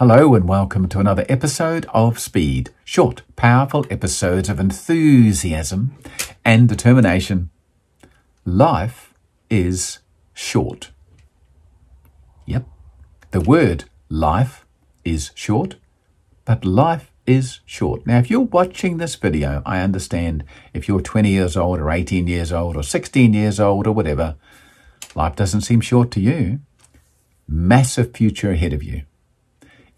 Hello and welcome to another episode of Speed. Short, powerful episodes of enthusiasm and determination. Life is short. Yep, the word life is short, but life is short. Now, if you're watching this video, I understand if you're 20 years old or 18 years old or 16 years old or whatever, life doesn't seem short to you. Massive future ahead of you.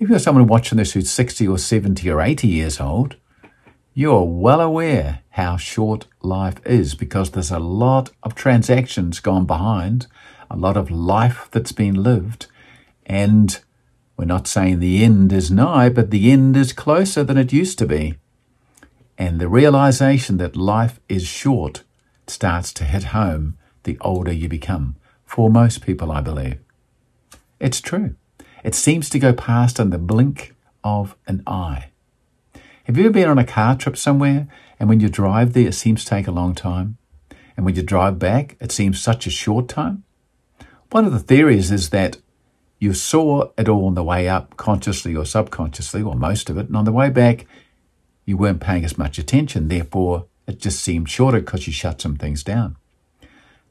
If you're someone watching this who's 60 or 70 or 80 years old, you're well aware how short life is because there's a lot of transactions gone behind, a lot of life that's been lived, and we're not saying the end is nigh, but the end is closer than it used to be. And the realization that life is short starts to hit home the older you become, for most people, I believe. It's true. It seems to go past in the blink of an eye. Have you ever been on a car trip somewhere and when you drive there, it seems to take a long time? And when you drive back, it seems such a short time? One of the theories is that you saw it all on the way up, consciously or subconsciously, or most of it, and on the way back, you weren't paying as much attention. Therefore, it just seemed shorter because you shut some things down.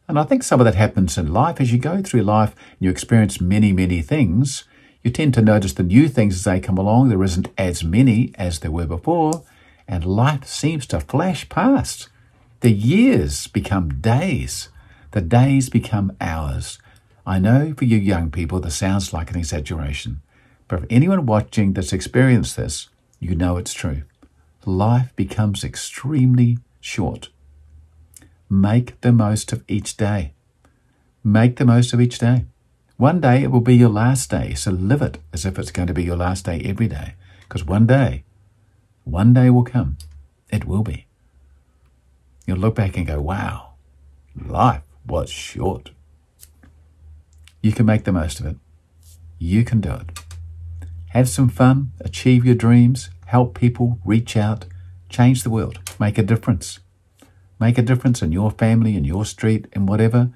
And I think some of that happens in life as you go through life and you experience many, many things you tend to notice the new things as they come along. There isn't as many as there were before, and life seems to flash past. The years become days, the days become hours. I know for you young people, this sounds like an exaggeration, but for anyone watching that's experienced this, you know it's true. Life becomes extremely short. Make the most of each day. Make the most of each day. One day it will be your last day, so live it as if it's going to be your last day every day. Because one day, one day will come. It will be. You'll look back and go, wow, life was short. You can make the most of it. You can do it. Have some fun, achieve your dreams, help people, reach out, change the world, make a difference. Make a difference in your family, in your street, in whatever,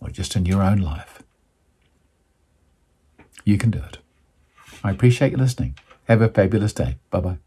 or just in your own life. You can do it. I appreciate you listening. Have a fabulous day. Bye bye.